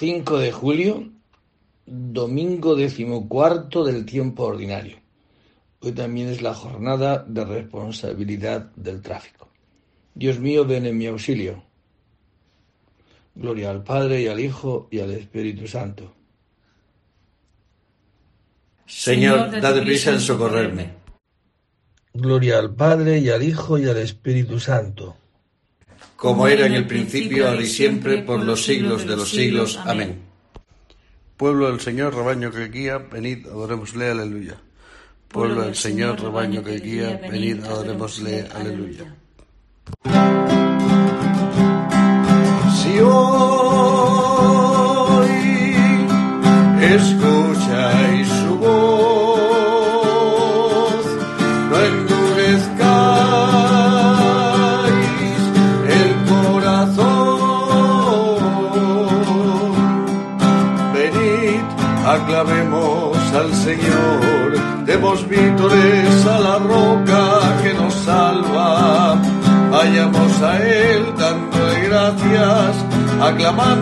5 de julio, domingo decimocuarto del tiempo ordinario. Hoy también es la jornada de responsabilidad del tráfico. Dios mío, ven en mi auxilio. Gloria al Padre y al Hijo y al Espíritu Santo. Señor, date prisa en socorrerme. Gloria al Padre y al Hijo y al Espíritu Santo. Como era en el principio, ahora y siempre, por los siglos de los siglos. Amén. Pueblo del Señor, rebaño que guía, venid, adorémosle, aleluya. Pueblo del Señor, rebaño que guía, venid, adorémosle, aleluya. Si hoy reclamar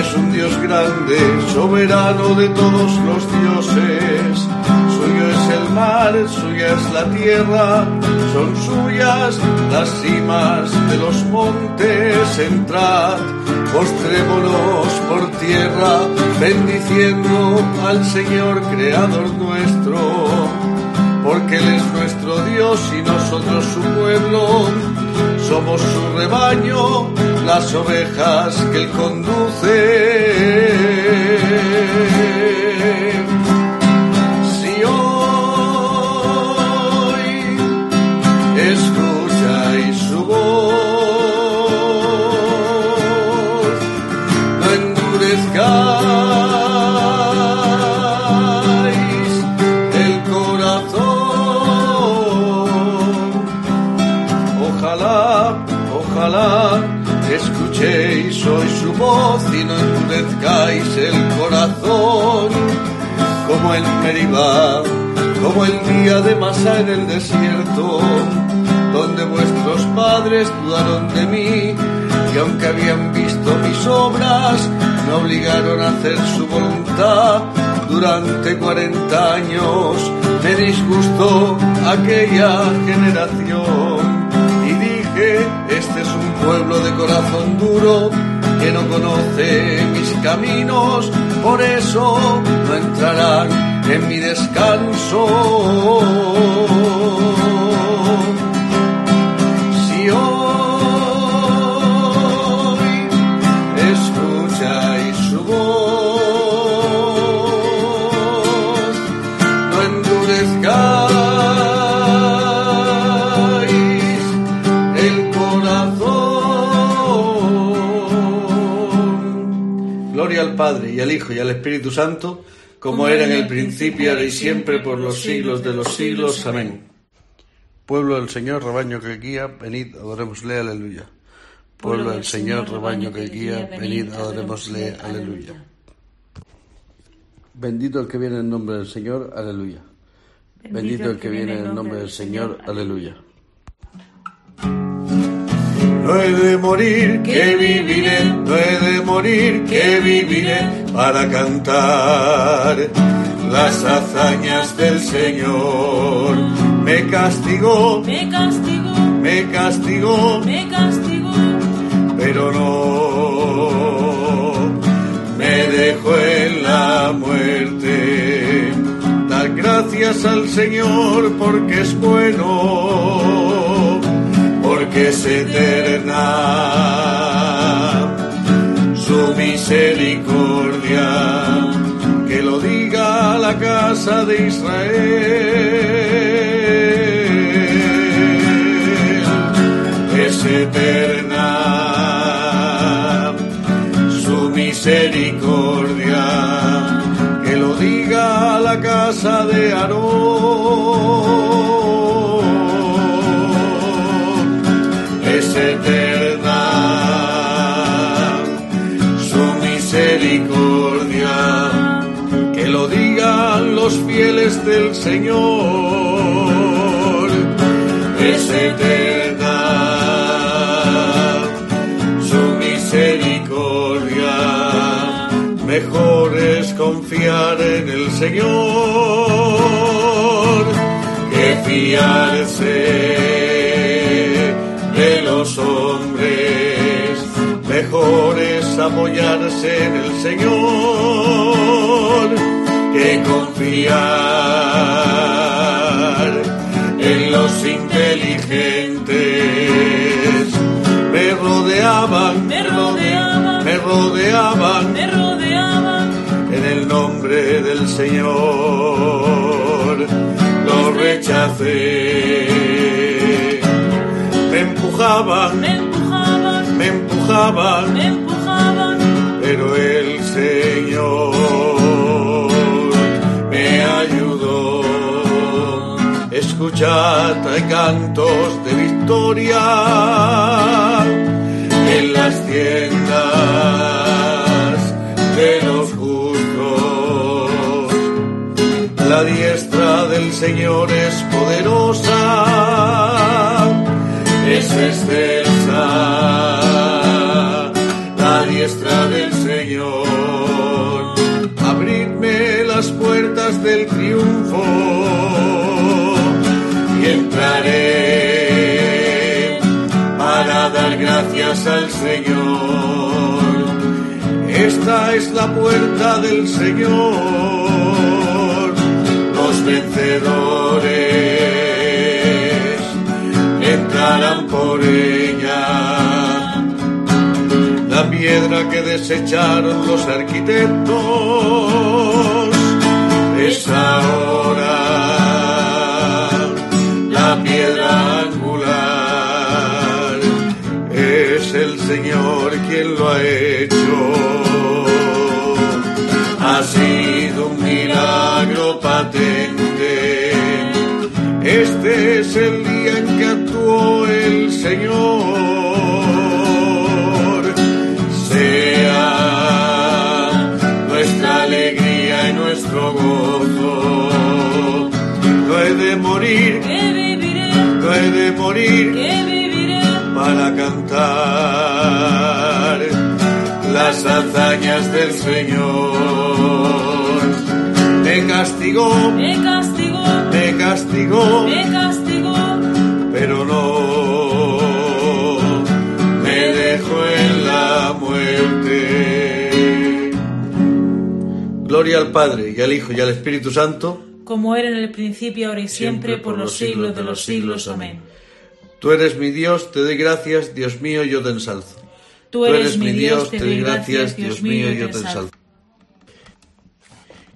es un Dios grande, soberano de todos los dioses. Suyo es el mar, suya es la tierra, son suyas las cimas de los montes. Entrad, postrémonos por tierra, bendiciendo al Señor, creador nuestro porque Él es nuestro Dios y nosotros su pueblo. Somos su rebaño, las ovejas que Él conduce. Como el día de Masá en el desierto, donde vuestros padres dudaron de mí, y aunque habían visto mis obras, me obligaron a hacer su voluntad. Durante cuarenta años me disgustó aquella generación y dije, este es un pueblo de corazón duro que no conoce mis caminos, por eso no entrarán en mi descanso. Si hoy escucháis su voz, no endurezcáis el corazón. Gloria al Padre y al Hijo y al Espíritu Santo, como era en el principio, ahora y siempre, por los siglos de los siglos. Amén. Pueblo del Señor, rebaño que guía, venid, adorémosle, aleluya. Pueblo del Señor, rebaño que guía, venid, adorémosle, aleluya. Bendito el que viene en nombre del Señor, aleluya. Bendito el que viene en nombre del Señor, aleluya. No he de morir, que viviré, no he de morir, que viviré para cantar las hazañas del Señor. Me castigó, Me castigó, me castigó, me castigó, pero no me dejó en la muerte. Dar gracias al Señor porque es bueno, porque es eterna misericordia. Que lo diga la casa de Israel. Es eterna su misericordia. Que lo diga la casa de Aarón. Es eterna los fieles del Señor. Es eterna su misericordia, mejor es confiar en el Señor que fiarse de los hombres, mejor es apoyarse en el Señor confiar en los inteligentes. Me rodeaban, Me rodeaban. me rodeaban me rodeaban, en el nombre del Señor lo rechacé. Me empujaban, me empujaban, me empujaban, me empujaban, Escuchad hay cantos de victoria en las tiendas de los justos. La diestra del Señor es poderosa, es excelsa. Señor. Esta es la puerta del Señor, los vencedores entrarán por ella. La piedra que desecharon los arquitectos es ahora Señor quien lo ha hecho. Ha sido un milagro patente. Este es el día en que actuó el Señor. Sea nuestra alegría y nuestro gozo. No he de morir, que viviré, no he de morir que para cantar las hazañas del Señor. Me castigó, me castigó, me castigó, me castigó, pero no me dejó en la muerte. Gloria al Padre y al Hijo y al Espíritu Santo. como era en el principio, ahora y siempre, por los siglos de los siglos. Amén. Tú eres mi Dios, te doy gracias, Dios mío, yo te ensalzo. Tú eres mi Dios, te doy gracias, Dios mío, yo te ensalzo.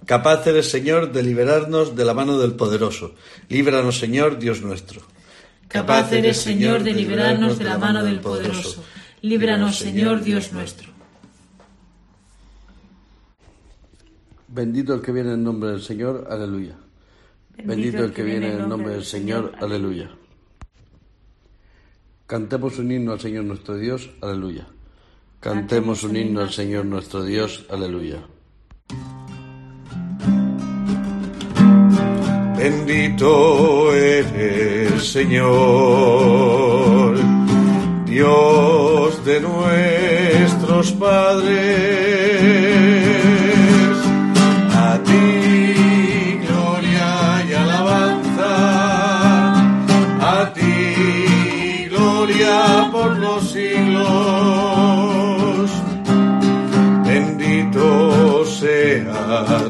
Capaz eres, Señor, de liberarnos de la mano del poderoso. Líbranos, Señor, Dios nuestro. Capaz eres, Señor, de librarnos de la mano del poderoso. Líbranos, Señor, Dios nuestro. Bendito el que viene en nombre del Señor, aleluya. Bendito el que viene en nombre del Señor, aleluya. Cantemos un himno al Señor nuestro Dios, aleluya. Cantemos un himno al Señor nuestro Dios, aleluya. Bendito eres, Señor, Dios de nuestros padres.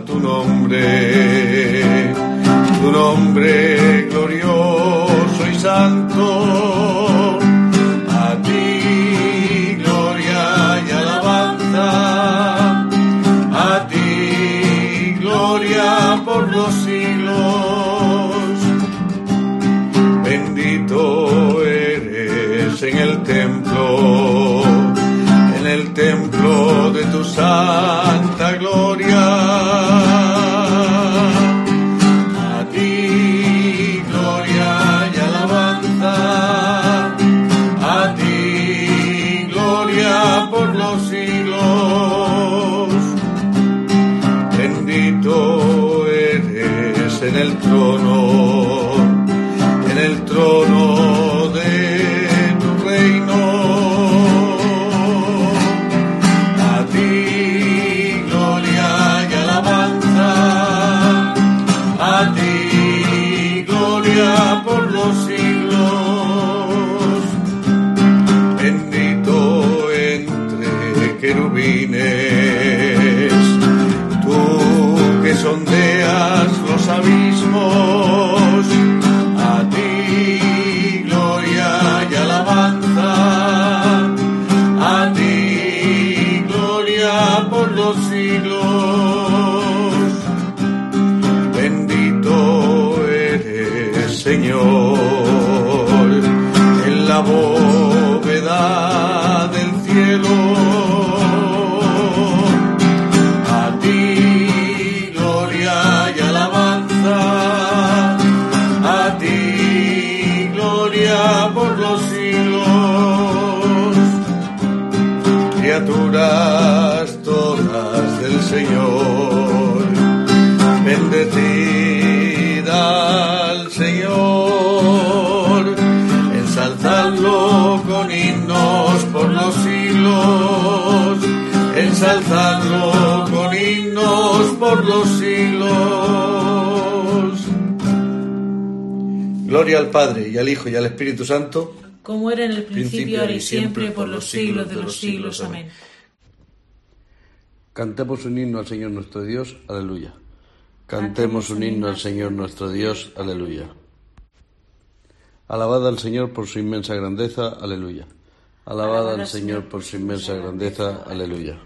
Tu nombre, tu nombre glorioso y santo. el templo de tu santa gloria. A ti gloria y alabanza, a ti gloria por los siglos. Bendito eres en el trono. Ensalzadlo con himnos por los siglos, ensalzadlo con himnos por los siglos. Gloria al Padre y al Hijo y al Espíritu Santo. como era en el principio, ahora y siempre, por los siglos de los siglos. Amén. Cantemos un himno al Señor nuestro Dios, aleluya. Cantemos un himno al Señor nuestro Dios, aleluya. Alabad al Señor por su inmensa grandeza, aleluya. Alabad al Señor por su inmensa grandeza, aleluya.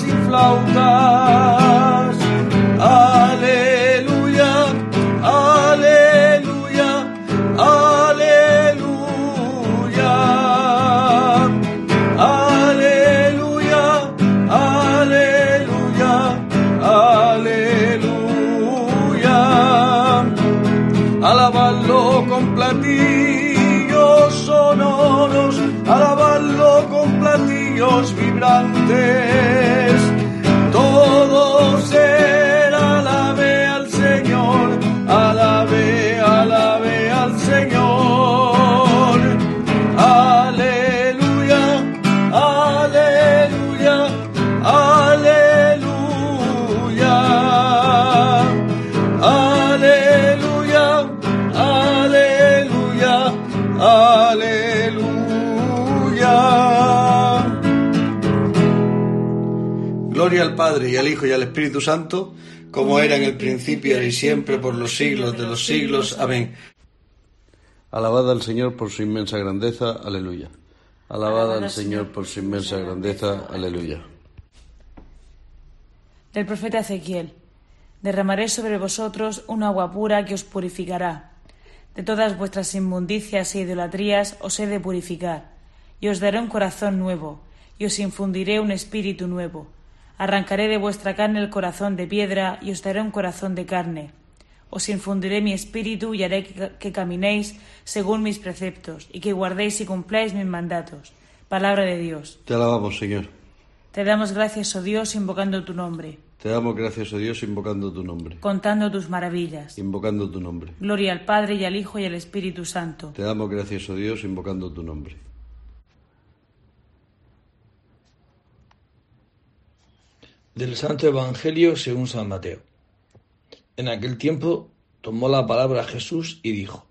Y flautas. Padre y al Hijo y al Espíritu Santo, como era en el principio y siempre por los siglos de los siglos. Amén. Alabad al Señor por su inmensa grandeza, aleluya. Alabad al Señor por su inmensa grandeza, aleluya. Del profeta Ezequiel. Derramaré sobre vosotros un agua pura que os purificará. De todas vuestras inmundicias e idolatrías os he de purificar. Y os daré un corazón nuevo, y os infundiré un espíritu nuevo. Arrancaré de vuestra carne el corazón de piedra, y os daré un corazón de carne. os infundiré mi espíritu y haré que, que caminéis según mis preceptos y que guardéis y cumpláis mis mandatos. Palabra de Dios. Te alabamos, Señor. Te damos gracias, oh Dios, invocando tu nombre, Te damos gracias, oh Dios, invocando tu nombre. contando tus maravillas. Invocando tu nombre. Gloria al Padre y al Hijo y al Espíritu Santo. Te damos gracias, oh Dios, invocando tu nombre. Del Santo Evangelio según San Mateo. En aquel tiempo tomó la palabra Jesús y dijo,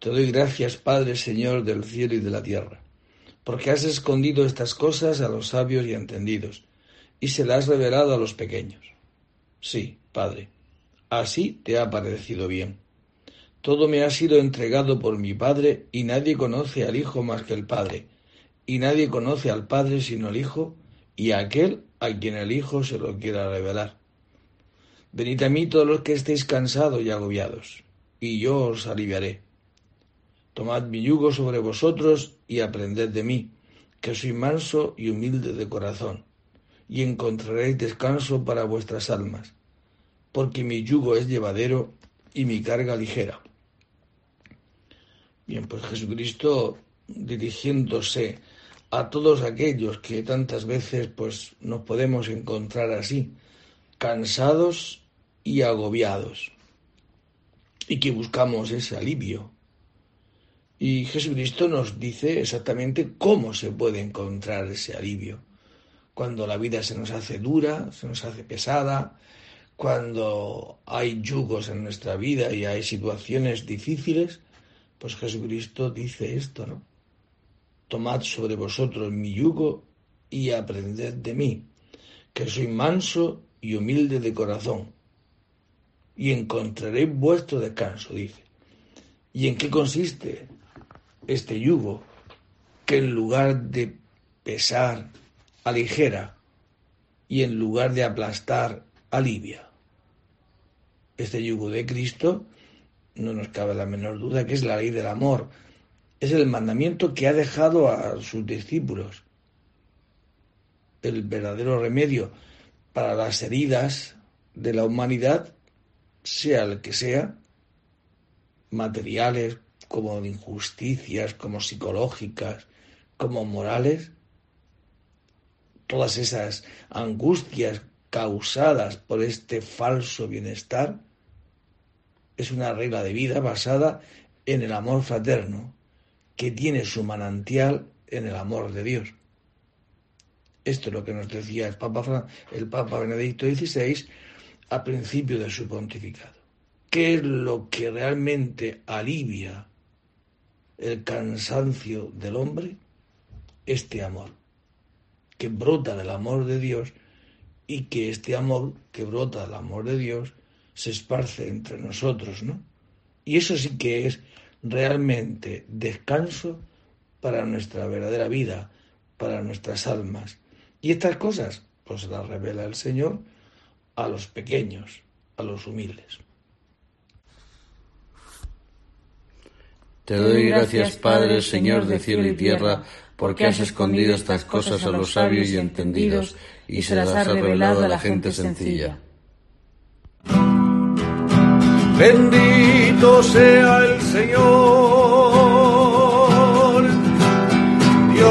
Te doy gracias, Padre, Señor del cielo y de la tierra, porque has escondido estas cosas a los sabios y entendidos, y se las has revelado a los pequeños. Sí, Padre, así te ha parecido bien. Todo me ha sido entregado por mi Padre, y nadie conoce al Hijo más que el Padre, y nadie conoce al Padre sino el Hijo, y aquel a quien el Hijo se lo quiera revelar. Venid a mí todos los que estéis cansados y agobiados, y yo os aliviaré. Tomad mi yugo sobre vosotros y aprended de mí, que soy manso y humilde de corazón, y encontraréis descanso para vuestras almas, porque mi yugo es llevadero y mi carga ligera. Bien, pues Jesucristo dirigiéndose a todos aquellos que tantas veces pues nos podemos encontrar así, cansados y agobiados, y que buscamos ese alivio. Y Jesucristo nos dice exactamente cómo se puede encontrar ese alivio. Cuando la vida se nos hace dura, se nos hace pesada, cuando hay yugos en nuestra vida y hay situaciones difíciles, pues Jesucristo dice esto, ¿no? Tomad sobre vosotros mi yugo y aprended de mí, que soy manso y humilde de corazón, y encontraréis vuestro descanso, dice. ¿Y en qué consiste este yugo? Que en lugar de pesar, aligera, y en lugar de aplastar, alivia. Este yugo de Cristo, no nos cabe la menor duda que es la ley del amor, es el mandamiento que ha dejado a sus discípulos. El verdadero remedio para las heridas de la humanidad, sea el que sea, materiales como injusticias, como psicológicas, como morales, todas esas angustias causadas por este falso bienestar, es una regla de vida basada en el amor fraterno, que tiene su manantial en el amor de Dios. Esto es lo que nos decía el Papa, el Papa Benedicto XVI a principio de su pontificado. ¿Qué es lo que realmente alivia el cansancio del hombre? Este amor, que brota del amor de Dios y que este amor que brota del amor de Dios se esparce entre nosotros, ¿no? Y eso sí que es realmente descanso para nuestra verdadera vida, para nuestras almas. Y estas cosas, pues las revela el Señor a los pequeños, a los humildes. Te doy gracias, Padre, Señor de cielo y tierra, porque has escondido estas cosas a los sabios y entendidos y se las has revelado a la gente sencilla. Bendito sea el Señor, Dios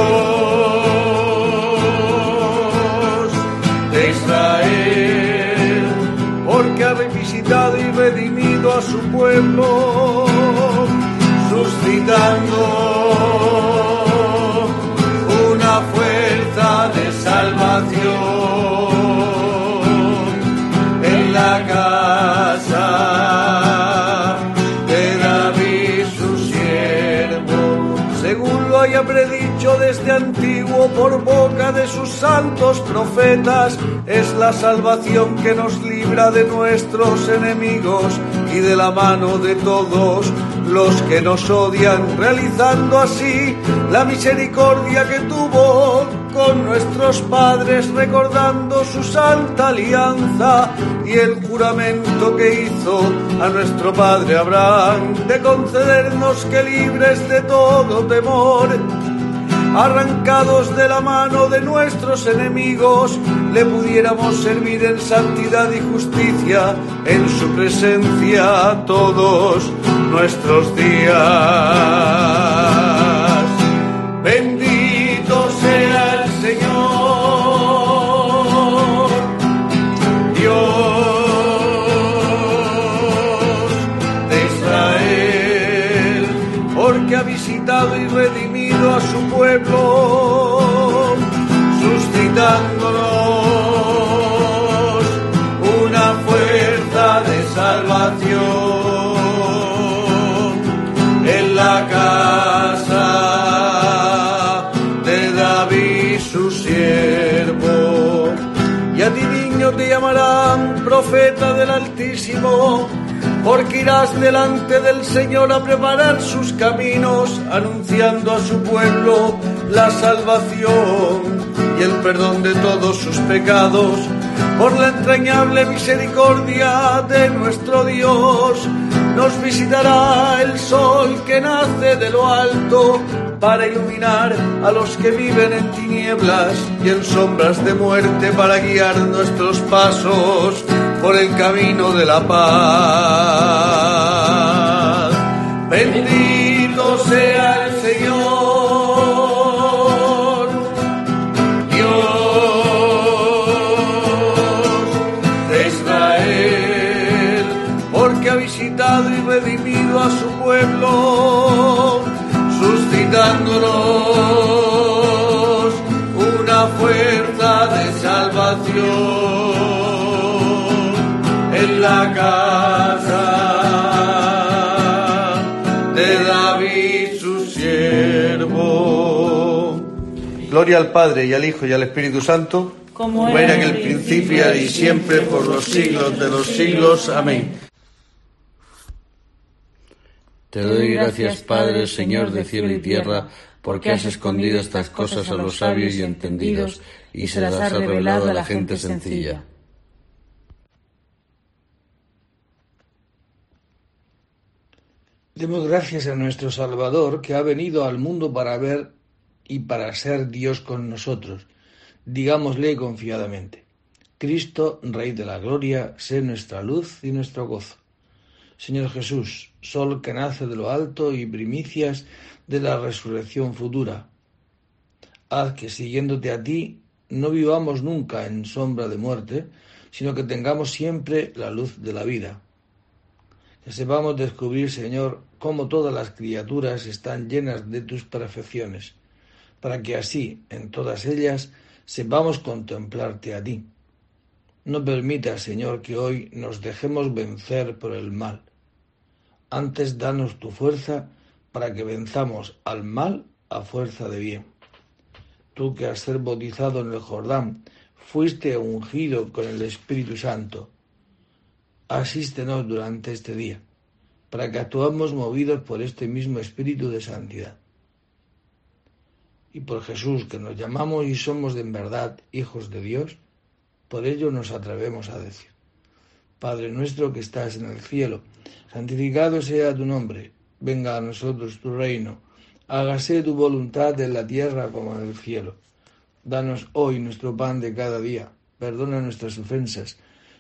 de Israel, porque ha visitado y redimido a su pueblo, suscitando una fuerza de salvación antiguo por boca de sus santos profetas, es la salvación que nos libra de nuestros enemigos y de la mano de todos los que nos odian, realizando así la misericordia que tuvo con nuestros padres, recordando su santa alianza y el juramento que hizo a nuestro padre Abraham de concedernos que libres de todo temor arrancados de la mano de nuestros enemigos, le pudiéramos servir en santidad y justicia en su presencia todos nuestros días. Su pueblo, suscitándonos una fuerza de salvación en la casa de David su siervo. Y a ti niño te llamarán profeta del Altísimo porque irás delante del Señor a preparar sus caminos, anunciando a su pueblo la salvación y el perdón de todos sus pecados, por la entrañable misericordia de nuestro Dios. Nos visitará el sol que nace de lo alto para iluminar a los que viven en tinieblas y en sombras de muerte, para guiar nuestros pasos por el camino de la paz. Bendito sea el Señor, Dios de Israel, porque ha visitado y redimido a su pueblo, suscitándonos una fuerza de salvación la casa de David su siervo. Gloria al Padre y al Hijo y al Espíritu Santo, como era en el principio y siempre por los siglos de los siglos. Amén. Te doy gracias, Padre, Señor de cielo y tierra, porque has escondido estas cosas a los sabios y entendidos y se las has revelado a la gente sencilla. Demos gracias a nuestro Salvador que ha venido al mundo para ver y para ser Dios con nosotros. Digámosle confiadamente. Cristo, Rey de la Gloria, sé nuestra luz y nuestro gozo. Señor Jesús, sol que nace de lo alto y primicias de la resurrección futura, haz que siguiéndote a ti no vivamos nunca en sombra de muerte, sino que tengamos siempre la luz de la vida que sepamos descubrir, Señor, cómo todas las criaturas están llenas de tus perfecciones, para que así, en todas ellas, sepamos contemplarte a ti. No permitas, Señor, que hoy nos dejemos vencer por el mal. Antes danos tu fuerza para que venzamos al mal a fuerza de bien. Tú que has ser bautizado en el Jordán, fuiste ungido con el Espíritu Santo asístenos durante este día, para que actuemos movidos por este mismo espíritu de santidad. Y por Jesús, que nos llamamos y somos en verdad hijos de Dios, por ello nos atrevemos a decir, Padre nuestro que estás en el cielo, santificado sea tu nombre, venga a nosotros tu reino, hágase tu voluntad en la tierra como en el cielo. Danos hoy nuestro pan de cada día, perdona nuestras ofensas,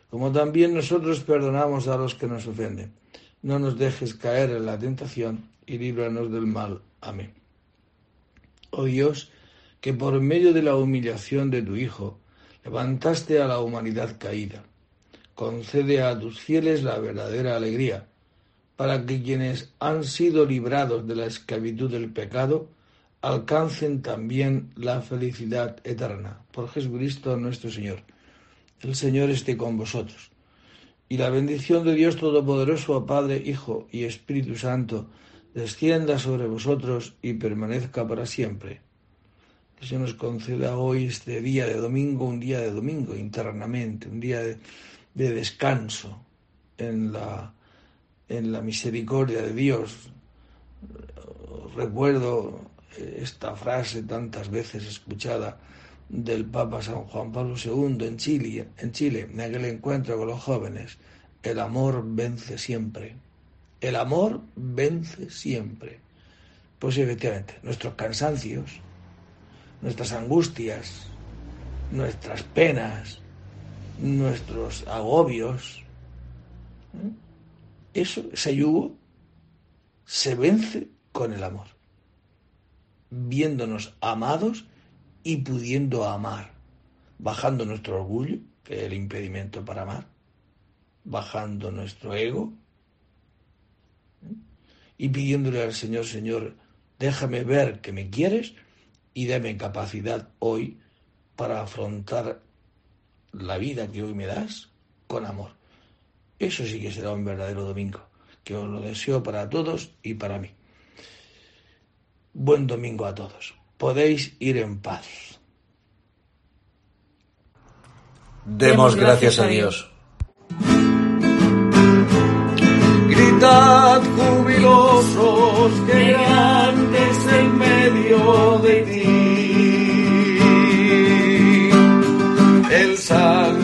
como también nosotros perdonamos a los que nos ofenden. No nos dejes caer en la tentación y líbranos del mal. Amén. Oh Dios, que por medio de la humillación de tu Hijo levantaste a la humanidad caída, concede a tus fieles la verdadera alegría, para que quienes han sido librados de la esclavitud del pecado alcancen también la felicidad eterna. Por Jesucristo nuestro Señor. El Señor esté con vosotros. Y la bendición de Dios Todopoderoso, Padre, Hijo y Espíritu Santo, descienda sobre vosotros y permanezca para siempre. Que se nos conceda hoy este día de domingo, un día de domingo internamente, un día de, descanso en la, en la misericordia de Dios. Recuerdo esta frase tantas veces escuchada del Papa San Juan Pablo II en Chile, en Chile, en aquel encuentro con los jóvenes. El amor vence siempre. El amor vence siempre. Pues efectivamente, nuestros cansancios, nuestras angustias, nuestras penas, nuestros agobios. Eso, ese yugo, se vence con el amor, viéndonos amados y pudiendo amar, bajando nuestro orgullo, que es el impedimento para amar, bajando nuestro ego y pidiéndole al Señor, Señor, déjame ver que me quieres y dame capacidad hoy para afrontar la vida que hoy me das con amor. Eso sí que será un verdadero domingo, que os lo deseo para todos y para mí. Buen domingo a todos. Podéis ir en paz. Demos gracias a Dios. Gritad jubilosos que grandes en medio de ti. El Santo